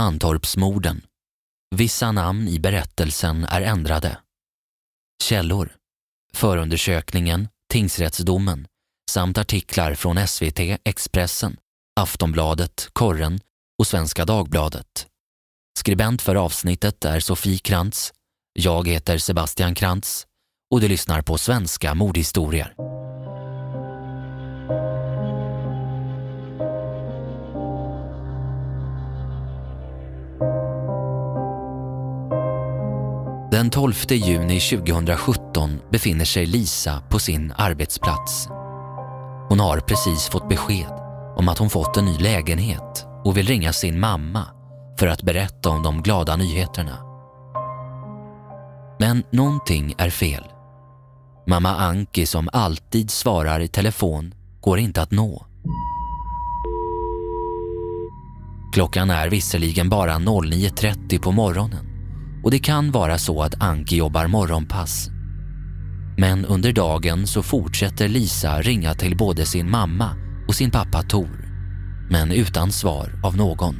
Mantorpsmorden. Vissa namn i berättelsen är ändrade. Källor. Förundersökningen, tingsrättsdomen samt artiklar från SVT, Expressen, Aftonbladet, Korren och Svenska Dagbladet. Skribent för avsnittet är Sofie Krantz. Jag heter Sebastian Krantz och du lyssnar på Svenska mordhistorier. Den 12 juni 2017 befinner sig Lisa på sin arbetsplats. Hon har precis fått besked om att hon fått en ny lägenhet och vill ringa sin mamma för att berätta om de glada nyheterna. Men någonting är fel. Mamma Anki som alltid svarar i telefon går inte att nå. Klockan är visserligen bara 09.30 på morgonen och det kan vara så att Anki jobbar morgonpass. Men under dagen så fortsätter Lisa ringa till både sin mamma och sin pappa Tor, men utan svar av någon.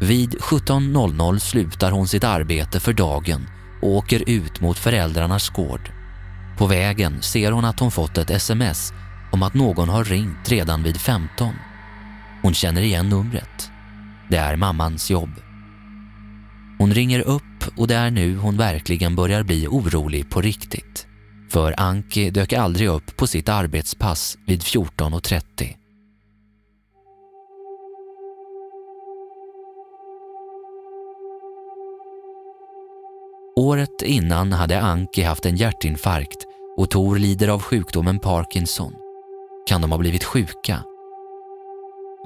Vid 17.00 slutar hon sitt arbete för dagen åker ut mot föräldrarnas gård. På vägen ser hon att hon fått ett sms om att någon har ringt redan vid 15. Hon känner igen numret. Det är mammans jobb. Hon ringer upp och det är nu hon verkligen börjar bli orolig på riktigt. För Anki dök aldrig upp på sitt arbetspass vid 14.30. Året innan hade Anki haft en hjärtinfarkt och Tor lider av sjukdomen Parkinson. Kan de ha blivit sjuka?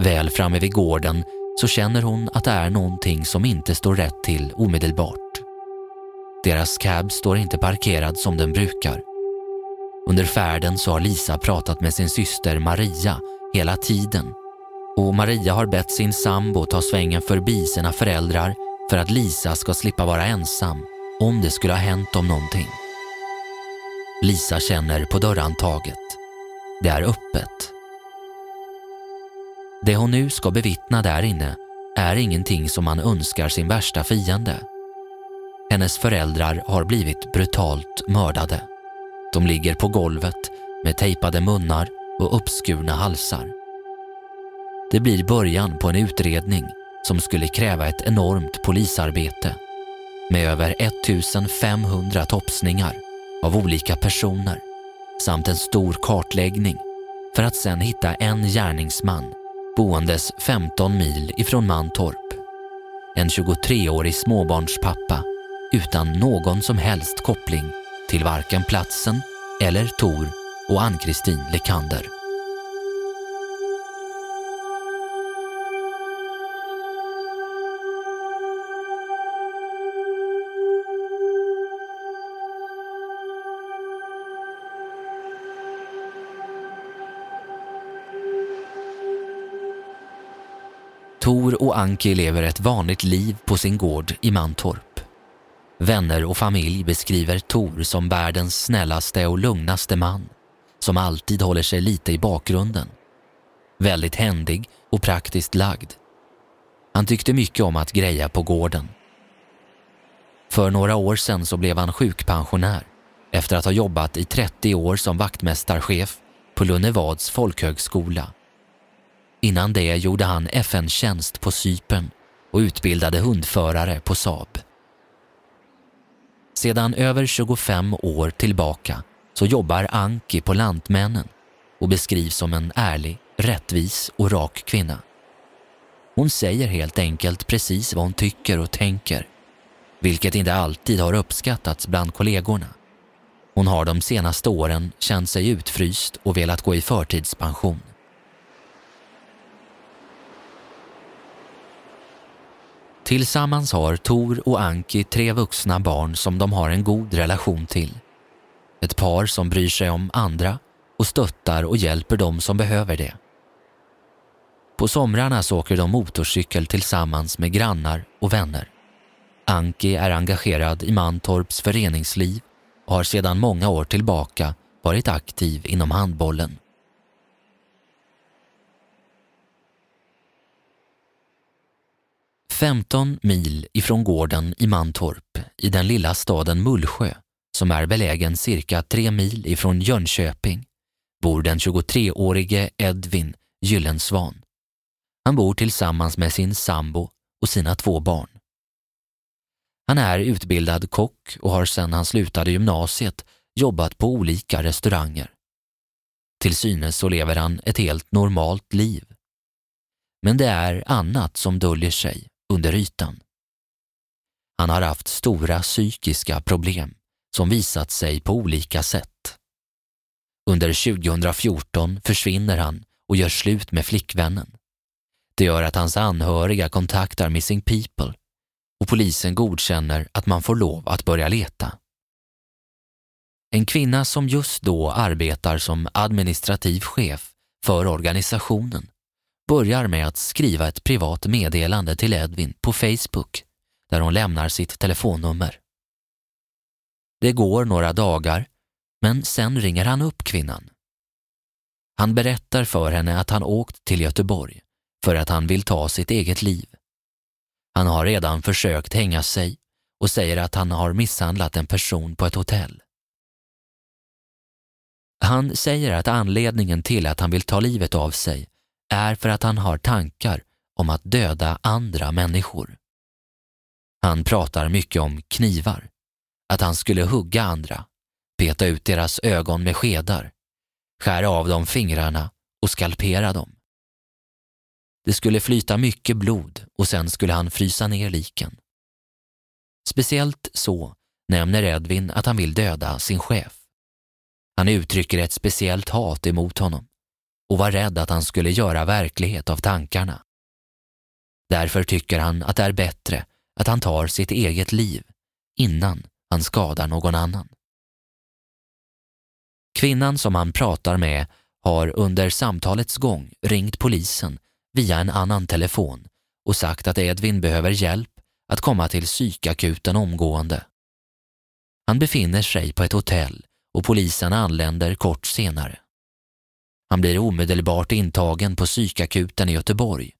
Väl framme vid gården så känner hon att det är någonting som inte står rätt till omedelbart. Deras cab står inte parkerad som den brukar. Under färden så har Lisa pratat med sin syster Maria hela tiden och Maria har bett sin sambo ta svängen förbi sina föräldrar för att Lisa ska slippa vara ensam om det skulle ha hänt om någonting. Lisa känner på dörrhandtaget. Det är öppet. Det hon nu ska bevittna där inne är ingenting som man önskar sin värsta fiende. Hennes föräldrar har blivit brutalt mördade. De ligger på golvet med tejpade munnar och uppskurna halsar. Det blir början på en utredning som skulle kräva ett enormt polisarbete med över 1500 topsningar av olika personer samt en stor kartläggning för att sedan hitta en gärningsman boendes 15 mil ifrån Mantorp. En 23-årig småbarnspappa utan någon som helst koppling till varken platsen eller Tor och Ann-Kristin Lekander. Tor och Anki lever ett vanligt liv på sin gård i Mantorp. Vänner och familj beskriver Tor som världens snällaste och lugnaste man som alltid håller sig lite i bakgrunden. Väldigt händig och praktiskt lagd. Han tyckte mycket om att greja på gården. För några år sedan så blev han sjukpensionär efter att ha jobbat i 30 år som vaktmästarchef på Lunnevads folkhögskola Innan det gjorde han FN-tjänst på Sypen och utbildade hundförare på Saab. Sedan över 25 år tillbaka så jobbar Anki på Lantmännen och beskrivs som en ärlig, rättvis och rak kvinna. Hon säger helt enkelt precis vad hon tycker och tänker, vilket inte alltid har uppskattats bland kollegorna. Hon har de senaste åren känt sig utfryst och velat gå i förtidspension. Tillsammans har Tor och Anki tre vuxna barn som de har en god relation till. Ett par som bryr sig om andra och stöttar och hjälper dem som behöver det. På somrarna så åker de motorcykel tillsammans med grannar och vänner. Anki är engagerad i Mantorps föreningsliv och har sedan många år tillbaka varit aktiv inom handbollen. Femton mil ifrån gården i Mantorp i den lilla staden Mullsjö som är belägen cirka tre mil ifrån Jönköping bor den 23-årige Edvin Gyllensvan. Han bor tillsammans med sin sambo och sina två barn. Han är utbildad kock och har sedan han slutade gymnasiet jobbat på olika restauranger. Till synes så lever han ett helt normalt liv. Men det är annat som döljer sig under ytan. Han har haft stora psykiska problem som visat sig på olika sätt. Under 2014 försvinner han och gör slut med flickvännen. Det gör att hans anhöriga kontaktar Missing People och polisen godkänner att man får lov att börja leta. En kvinna som just då arbetar som administrativ chef för organisationen börjar med att skriva ett privat meddelande till Edvin på Facebook där hon lämnar sitt telefonnummer. Det går några dagar, men sen ringer han upp kvinnan. Han berättar för henne att han åkt till Göteborg för att han vill ta sitt eget liv. Han har redan försökt hänga sig och säger att han har misshandlat en person på ett hotell. Han säger att anledningen till att han vill ta livet av sig är för att han har tankar om att döda andra människor. Han pratar mycket om knivar, att han skulle hugga andra, peta ut deras ögon med skedar, skära av dem fingrarna och skalpera dem. Det skulle flyta mycket blod och sen skulle han frysa ner liken. Speciellt så nämner Edvin att han vill döda sin chef. Han uttrycker ett speciellt hat emot honom och var rädd att han skulle göra verklighet av tankarna. Därför tycker han att det är bättre att han tar sitt eget liv innan han skadar någon annan. Kvinnan som han pratar med har under samtalets gång ringt polisen via en annan telefon och sagt att Edvin behöver hjälp att komma till psykakuten omgående. Han befinner sig på ett hotell och polisen anländer kort senare. Han blir omedelbart intagen på psykakuten i Göteborg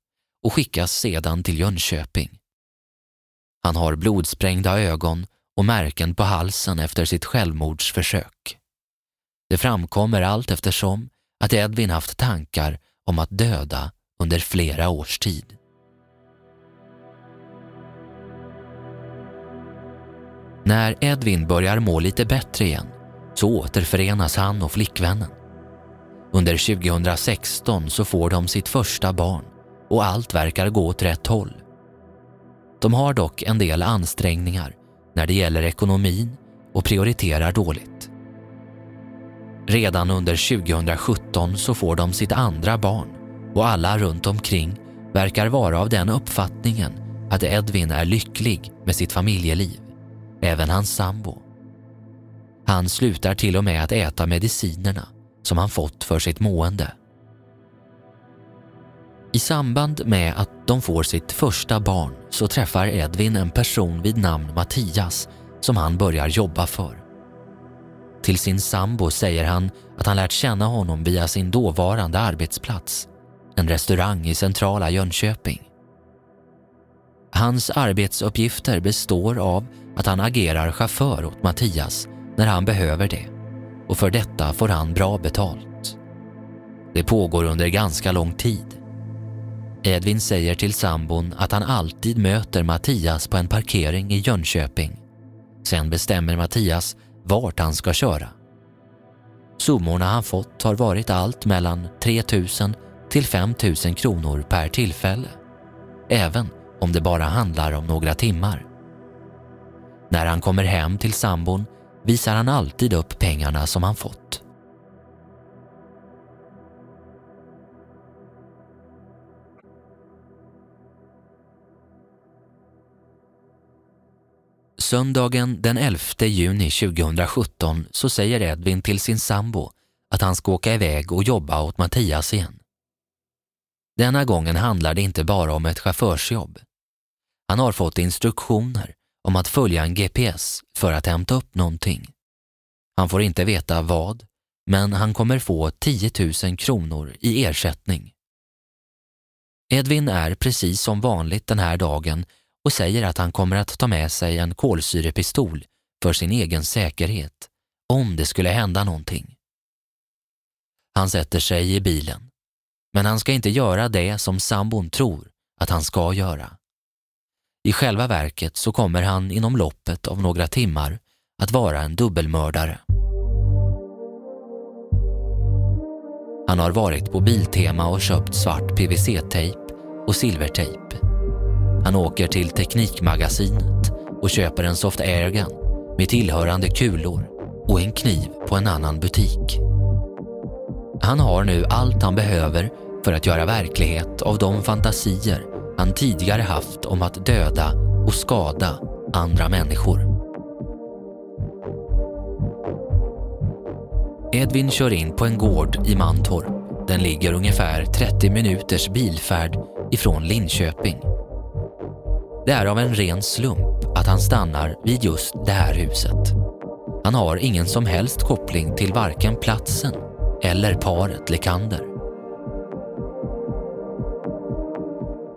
och skickas sedan till Jönköping. Han har blodsprängda ögon och märken på halsen efter sitt självmordsförsök. Det framkommer allt eftersom att Edvin haft tankar om att döda under flera års tid. När Edvin börjar må lite bättre igen så återförenas han och flickvännen. Under 2016 så får de sitt första barn och allt verkar gå åt rätt håll. De har dock en del ansträngningar när det gäller ekonomin och prioriterar dåligt. Redan under 2017 så får de sitt andra barn och alla runt omkring verkar vara av den uppfattningen att Edvin är lycklig med sitt familjeliv, även hans sambo. Han slutar till och med att äta medicinerna som han fått för sitt mående. I samband med att de får sitt första barn så träffar Edvin en person vid namn Mattias som han börjar jobba för. Till sin sambo säger han att han lärt känna honom via sin dåvarande arbetsplats, en restaurang i centrala Jönköping. Hans arbetsuppgifter består av att han agerar chaufför åt Mattias när han behöver det och för detta får han bra betalt. Det pågår under ganska lång tid. Edvin säger till sambon att han alltid möter Mattias på en parkering i Jönköping. Sen bestämmer Mattias vart han ska köra. Summorna han fått har varit allt mellan 3 000 till 5 000 kronor per tillfälle. Även om det bara handlar om några timmar. När han kommer hem till sambon visar han alltid upp pengarna som han fått. Söndagen den 11 juni 2017 så säger Edvin till sin sambo att han ska åka iväg och jobba åt Mattias igen. Denna gången handlar det inte bara om ett chaufförsjobb. Han har fått instruktioner om att följa en GPS för att hämta upp någonting. Han får inte veta vad, men han kommer få 10 000 kronor i ersättning. Edvin är precis som vanligt den här dagen och säger att han kommer att ta med sig en kolsyrepistol för sin egen säkerhet om det skulle hända någonting. Han sätter sig i bilen, men han ska inte göra det som sambon tror att han ska göra. I själva verket så kommer han inom loppet av några timmar att vara en dubbelmördare. Han har varit på Biltema och köpt svart PVC-tejp och silvertejp. Han åker till Teknikmagasinet och köper en soft airgun med tillhörande kulor och en kniv på en annan butik. Han har nu allt han behöver för att göra verklighet av de fantasier han tidigare haft om att döda och skada andra människor. Edvin kör in på en gård i Mantorp. Den ligger ungefär 30 minuters bilfärd ifrån Linköping. Det är av en ren slump att han stannar vid just det här huset. Han har ingen som helst koppling till varken platsen eller paret Lekander.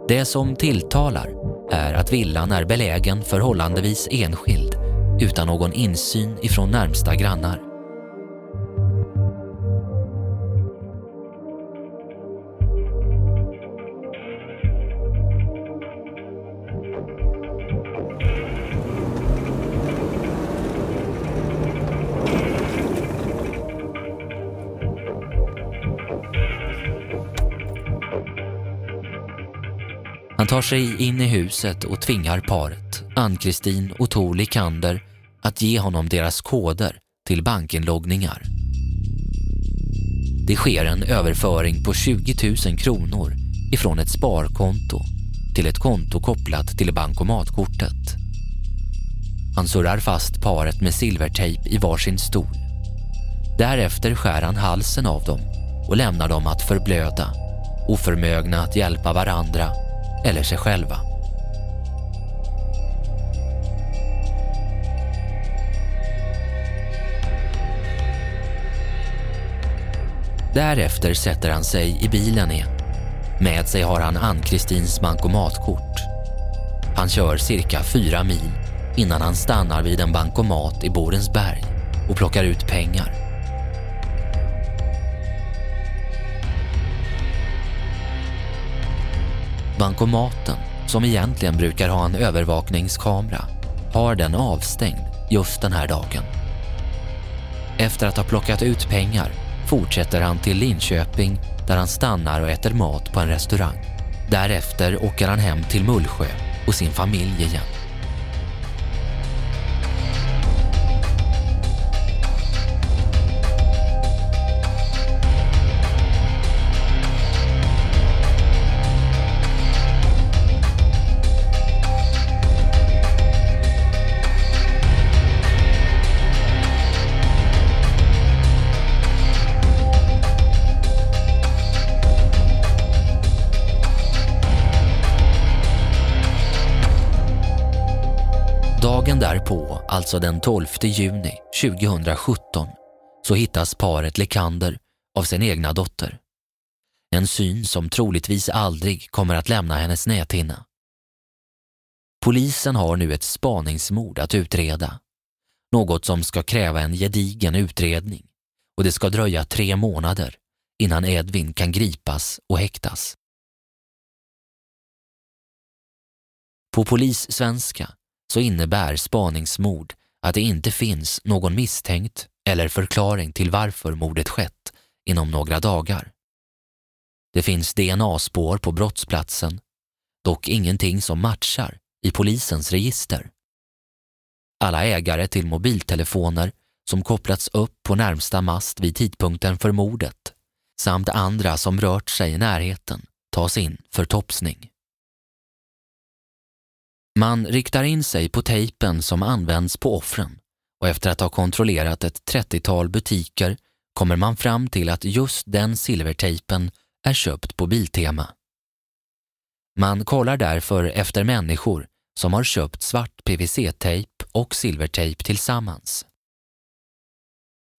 Det som tilltalar är att villan är belägen förhållandevis enskild utan någon insyn ifrån närmsta grannar. Han tar sig in i huset och tvingar paret, Ann-Kristin och Tor Likander, att ge honom deras koder till bankinloggningar. Det sker en överföring på 20 000 kronor ifrån ett sparkonto till ett konto kopplat till bankomatkortet. Han surrar fast paret med silvertejp i varsin stol. Därefter skär han halsen av dem och lämnar dem att förblöda, oförmögna att hjälpa varandra eller sig själva. Därefter sätter han sig i bilen igen. Med sig har han Ann-Kristins bankomatkort. Han kör cirka fyra mil innan han stannar vid en bankomat i Borensberg och plockar ut pengar. Bankomaten, som egentligen brukar ha en övervakningskamera, har den avstängd just den här dagen. Efter att ha plockat ut pengar fortsätter han till Linköping där han stannar och äter mat på en restaurang. Därefter åker han hem till Mullsjö och sin familj igen. Alltså den 12 juni 2017, så hittas paret Lekander av sin egna dotter. En syn som troligtvis aldrig kommer att lämna hennes näthinna. Polisen har nu ett spaningsmord att utreda. Något som ska kräva en gedigen utredning och det ska dröja tre månader innan Edvin kan gripas och häktas. På polissvenska så innebär spaningsmord att det inte finns någon misstänkt eller förklaring till varför mordet skett inom några dagar. Det finns DNA-spår på brottsplatsen, dock ingenting som matchar i polisens register. Alla ägare till mobiltelefoner som kopplats upp på närmsta mast vid tidpunkten för mordet samt andra som rört sig i närheten tas in för topsning. Man riktar in sig på tejpen som används på offren och efter att ha kontrollerat ett 30-tal butiker kommer man fram till att just den silvertejpen är köpt på Biltema. Man kollar därför efter människor som har köpt svart PVC-tejp och silvertejp tillsammans.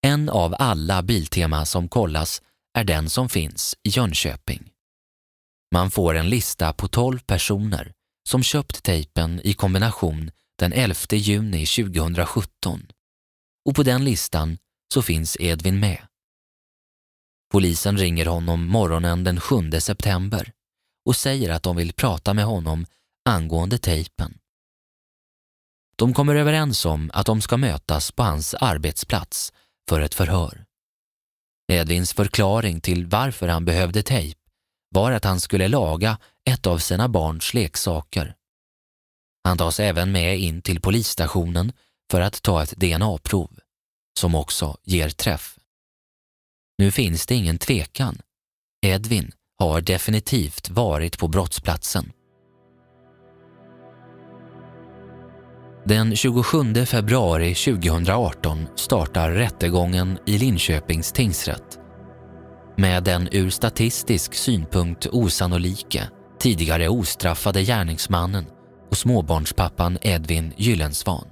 En av alla Biltema som kollas är den som finns i Jönköping. Man får en lista på 12 personer som köpt tejpen i kombination den 11 juni 2017 och på den listan så finns Edvin med. Polisen ringer honom morgonen den 7 september och säger att de vill prata med honom angående tejpen. De kommer överens om att de ska mötas på hans arbetsplats för ett förhör. Edvins förklaring till varför han behövde tejp var att han skulle laga ett av sina barns leksaker. Han tas även med in till polisstationen för att ta ett DNA-prov, som också ger träff. Nu finns det ingen tvekan. Edvin har definitivt varit på brottsplatsen. Den 27 februari 2018 startar rättegången i Linköpings tingsrätt. Med den ur statistisk synpunkt osannolike, tidigare ostraffade gärningsmannen och småbarnspappan Edvin Gyllensvan.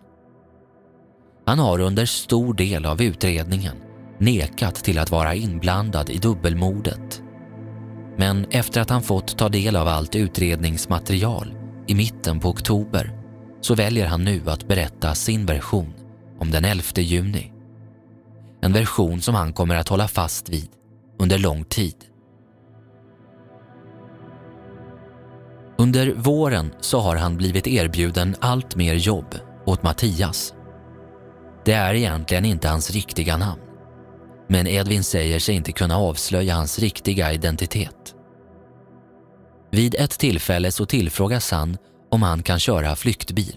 Han har under stor del av utredningen nekat till att vara inblandad i dubbelmordet. Men efter att han fått ta del av allt utredningsmaterial i mitten på oktober så väljer han nu att berätta sin version om den 11 juni. En version som han kommer att hålla fast vid under lång tid. Under våren så har han blivit erbjuden allt mer jobb åt Mattias. Det är egentligen inte hans riktiga namn. Men Edvin säger sig inte kunna avslöja hans riktiga identitet. Vid ett tillfälle så tillfrågas han om han kan köra flyktbil,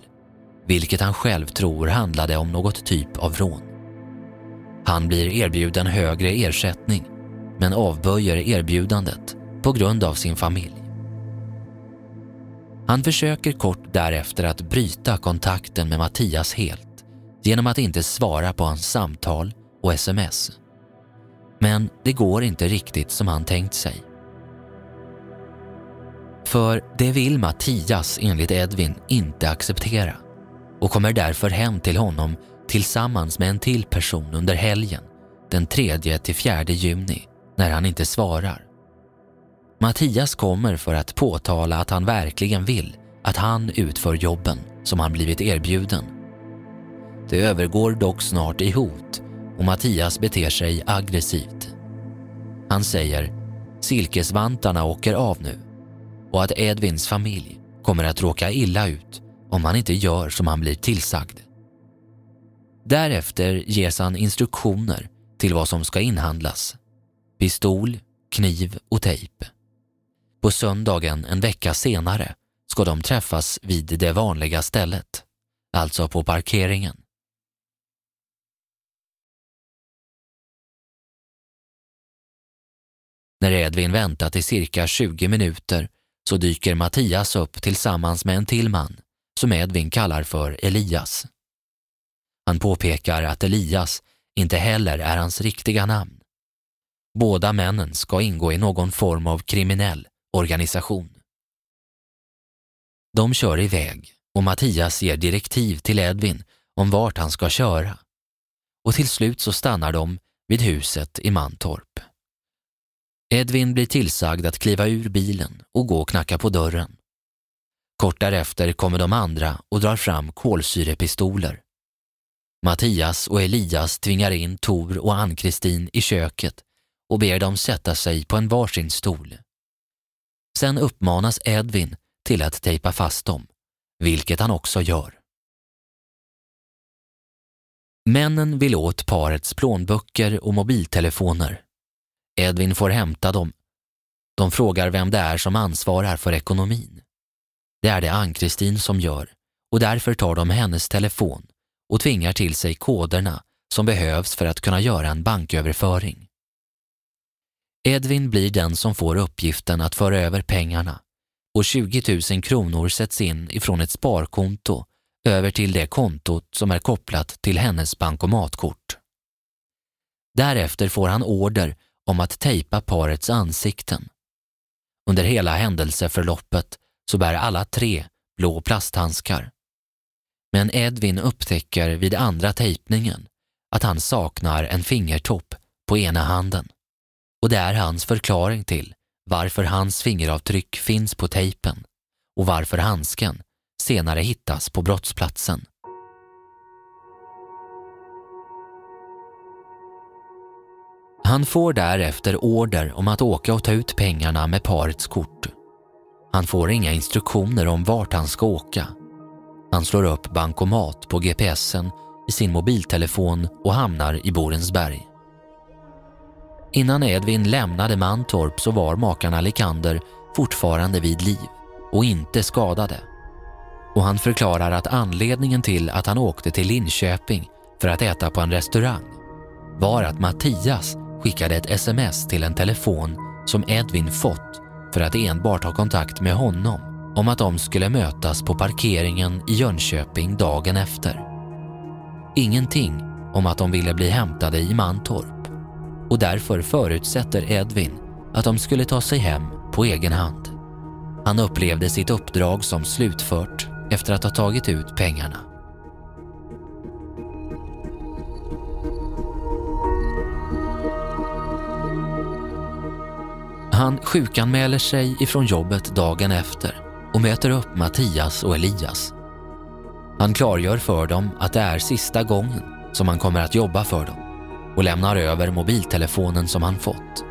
vilket han själv tror handlade om något typ av rån. Han blir erbjuden högre ersättning men avböjer erbjudandet på grund av sin familj. Han försöker kort därefter att bryta kontakten med Mattias helt genom att inte svara på hans samtal och sms. Men det går inte riktigt som han tänkt sig. För det vill Mattias enligt Edvin inte acceptera och kommer därför hem till honom tillsammans med en till person under helgen den 3 till 4 juni när han inte svarar. Mattias kommer för att påtala att han verkligen vill att han utför jobben som han blivit erbjuden. Det övergår dock snart i hot och Mattias beter sig aggressivt. Han säger silkesvantarna åker av nu och att Edvins familj kommer att råka illa ut om han inte gör som han blir tillsagd. Därefter ges han instruktioner till vad som ska inhandlas. Pistol, kniv och tejp. På söndagen en vecka senare ska de träffas vid det vanliga stället, alltså på parkeringen. När Edvin väntat i cirka 20 minuter så dyker Mattias upp tillsammans med en till man som Edvin kallar för Elias. Han påpekar att Elias inte heller är hans riktiga namn. Båda männen ska ingå i någon form av kriminell organisation. De kör iväg och Mattias ger direktiv till Edvin om vart han ska köra. Och till slut så stannar de vid huset i Mantorp. Edvin blir tillsagd att kliva ur bilen och gå och knacka på dörren. Kort därefter kommer de andra och drar fram kolsyrepistoler. Mattias och Elias tvingar in Tor och Ann-Kristin i köket och ber dem sätta sig på en varsin stol. Sen uppmanas Edvin till att tejpa fast dem, vilket han också gör. Männen vill åt parets plånböcker och mobiltelefoner. Edvin får hämta dem. De frågar vem det är som ansvarar för ekonomin. Det är det Ann-Kristin som gör och därför tar de hennes telefon och tvingar till sig koderna som behövs för att kunna göra en banköverföring. Edvin blir den som får uppgiften att föra över pengarna och 20 000 kronor sätts in ifrån ett sparkonto över till det kontot som är kopplat till hennes bankomatkort. Därefter får han order om att tejpa parets ansikten. Under hela händelseförloppet så bär alla tre blå plasthandskar. Men Edvin upptäcker vid andra tejpningen att han saknar en fingertopp på ena handen. Och det är hans förklaring till varför hans fingeravtryck finns på tejpen och varför handsken senare hittas på brottsplatsen. Han får därefter order om att åka och ta ut pengarna med parets kort. Han får inga instruktioner om vart han ska åka. Han slår upp bankomat på GPSen i sin mobiltelefon och hamnar i Borensberg. Innan Edvin lämnade Mantorp så var makarna Likander fortfarande vid liv och inte skadade. Och han förklarar att anledningen till att han åkte till Linköping för att äta på en restaurang var att Mattias skickade ett sms till en telefon som Edvin fått för att enbart ha kontakt med honom om att de skulle mötas på parkeringen i Jönköping dagen efter. Ingenting om att de ville bli hämtade i Mantorp och därför förutsätter Edvin att de skulle ta sig hem på egen hand. Han upplevde sitt uppdrag som slutfört efter att ha tagit ut pengarna. Han sjukanmäler sig ifrån jobbet dagen efter och möter upp Mattias och Elias. Han klargör för dem att det är sista gången som han kommer att jobba för dem och lämnar över mobiltelefonen som han fått.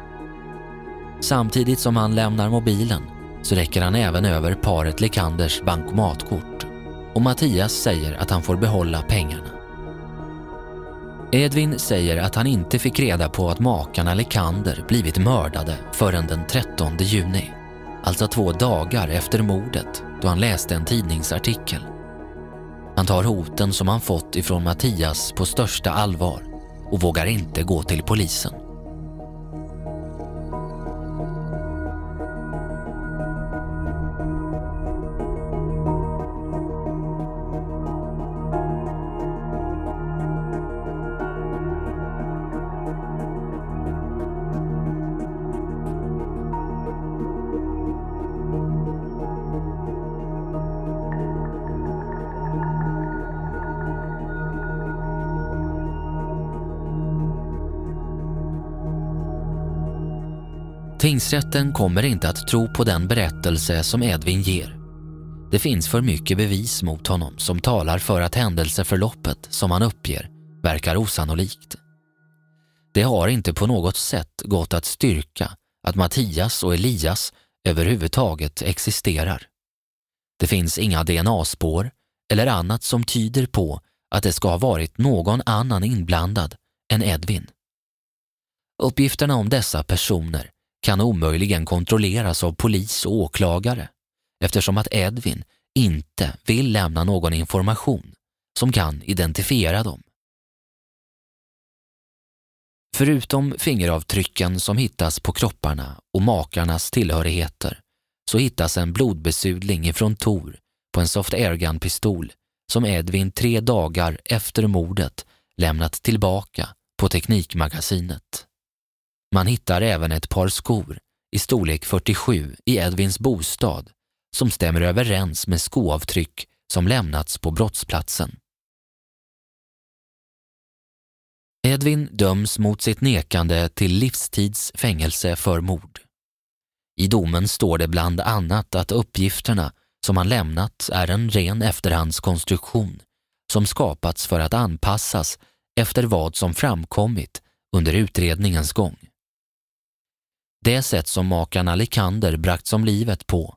Samtidigt som han lämnar mobilen så räcker han även över paret Lekanders bankomatkort och Mattias säger att han får behålla pengarna. Edvin säger att han inte fick reda på att makarna Lekander blivit mördade förrän den 13 juni. Alltså två dagar efter mordet då han läste en tidningsartikel. Han tar hoten som han fått ifrån Mattias på största allvar och vågar inte gå till polisen. Tingsrätten kommer inte att tro på den berättelse som Edvin ger. Det finns för mycket bevis mot honom som talar för att händelseförloppet som han uppger verkar osannolikt. Det har inte på något sätt gått att styrka att Mattias och Elias överhuvudtaget existerar. Det finns inga DNA-spår eller annat som tyder på att det ska ha varit någon annan inblandad än Edvin. Uppgifterna om dessa personer kan omöjligen kontrolleras av polis och åklagare eftersom att Edvin inte vill lämna någon information som kan identifiera dem. Förutom fingeravtrycken som hittas på kropparna och makarnas tillhörigheter så hittas en blodbesudling ifrån Tor på en soft airgun-pistol som Edvin tre dagar efter mordet lämnat tillbaka på Teknikmagasinet. Man hittar även ett par skor i storlek 47 i Edvins bostad som stämmer överens med skoavtryck som lämnats på brottsplatsen. Edvin döms mot sitt nekande till livstids fängelse för mord. I domen står det bland annat att uppgifterna som han lämnat är en ren efterhandskonstruktion som skapats för att anpassas efter vad som framkommit under utredningens gång. Det sätt som makarna Likander bragts om livet på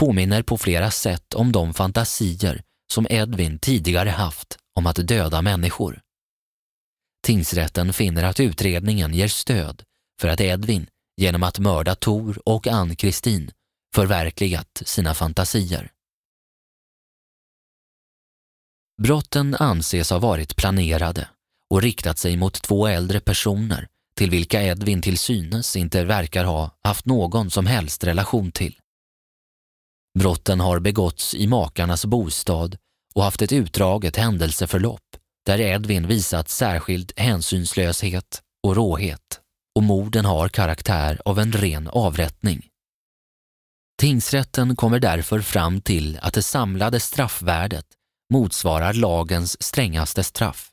påminner på flera sätt om de fantasier som Edvin tidigare haft om att döda människor. Tingsrätten finner att utredningen ger stöd för att Edvin genom att mörda Tor och Ann-Kristin förverkligat sina fantasier. Brotten anses ha varit planerade och riktat sig mot två äldre personer till vilka Edvin till synes inte verkar ha haft någon som helst relation till. Brotten har begåtts i makarnas bostad och haft ett utdraget händelseförlopp där Edvin visat särskild hänsynslöshet och råhet och morden har karaktär av en ren avrättning. Tingsrätten kommer därför fram till att det samlade straffvärdet motsvarar lagens strängaste straff.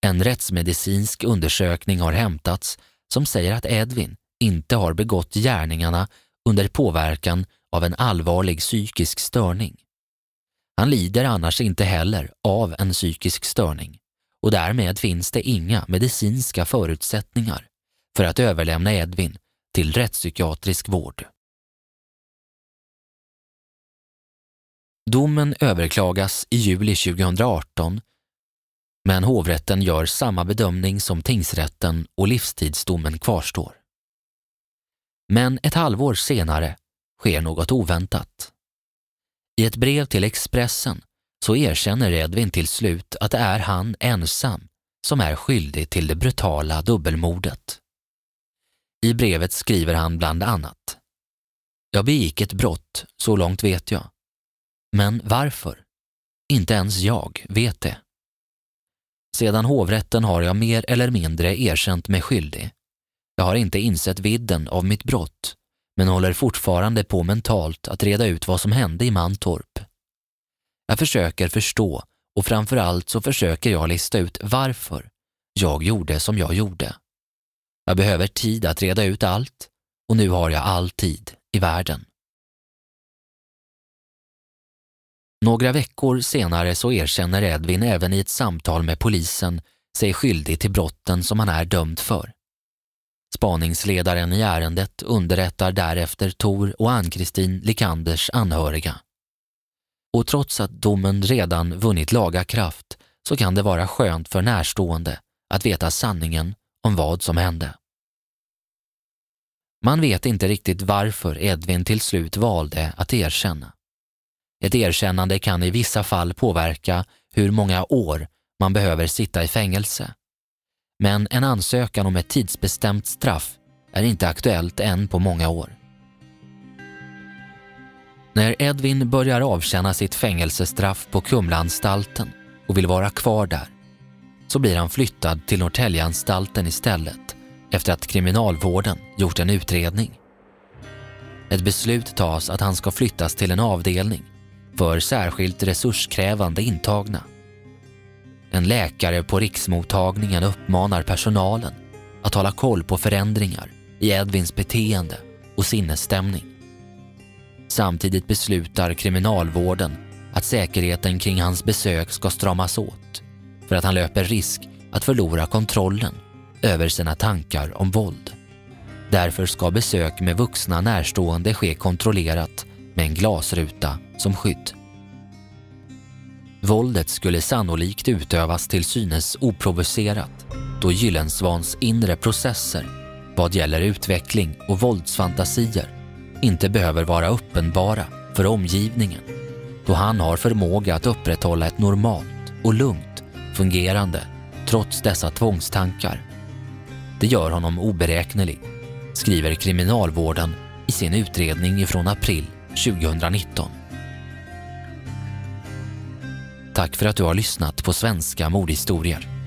En rättsmedicinsk undersökning har hämtats som säger att Edvin inte har begått gärningarna under påverkan av en allvarlig psykisk störning. Han lider annars inte heller av en psykisk störning och därmed finns det inga medicinska förutsättningar för att överlämna Edvin till rättspsykiatrisk vård. Domen överklagas i juli 2018 men hovrätten gör samma bedömning som tingsrätten och livstidsdomen kvarstår. Men ett halvår senare sker något oväntat. I ett brev till Expressen så erkänner Edvin till slut att det är han ensam som är skyldig till det brutala dubbelmordet. I brevet skriver han bland annat Jag begick ett brott, så långt vet jag. Men varför? Inte ens jag vet det. Sedan hovrätten har jag mer eller mindre erkänt mig skyldig. Jag har inte insett vidden av mitt brott, men håller fortfarande på mentalt att reda ut vad som hände i Mantorp. Jag försöker förstå och framförallt så försöker jag lista ut varför jag gjorde som jag gjorde. Jag behöver tid att reda ut allt och nu har jag all tid i världen. Några veckor senare så erkänner Edvin även i ett samtal med polisen sig skyldig till brotten som han är dömd för. Spaningsledaren i ärendet underrättar därefter Tor och Ann-Kristin Likanders anhöriga. Och trots att domen redan vunnit laga kraft så kan det vara skönt för närstående att veta sanningen om vad som hände. Man vet inte riktigt varför Edvin till slut valde att erkänna. Ett erkännande kan i vissa fall påverka hur många år man behöver sitta i fängelse. Men en ansökan om ett tidsbestämt straff är inte aktuellt än på många år. När Edvin börjar avtjäna sitt fängelsestraff på Kumlaanstalten och vill vara kvar där så blir han flyttad till Norrtäljeanstalten istället efter att kriminalvården gjort en utredning. Ett beslut tas att han ska flyttas till en avdelning för särskilt resurskrävande intagna. En läkare på riksmottagningen uppmanar personalen att hålla koll på förändringar i Edvins beteende och sinnesstämning. Samtidigt beslutar kriminalvården att säkerheten kring hans besök ska stramas åt för att han löper risk att förlora kontrollen över sina tankar om våld. Därför ska besök med vuxna närstående ske kontrollerat med en glasruta som skydd. Våldet skulle sannolikt utövas till synes oprovocerat då Gyllensvans inre processer vad gäller utveckling och våldsfantasier inte behöver vara uppenbara för omgivningen då han har förmåga att upprätthålla ett normalt och lugnt fungerande trots dessa tvångstankar. Det gör honom oberäknelig, skriver kriminalvården i sin utredning från april 2019. Tack för att du har lyssnat på Svenska mordhistorier.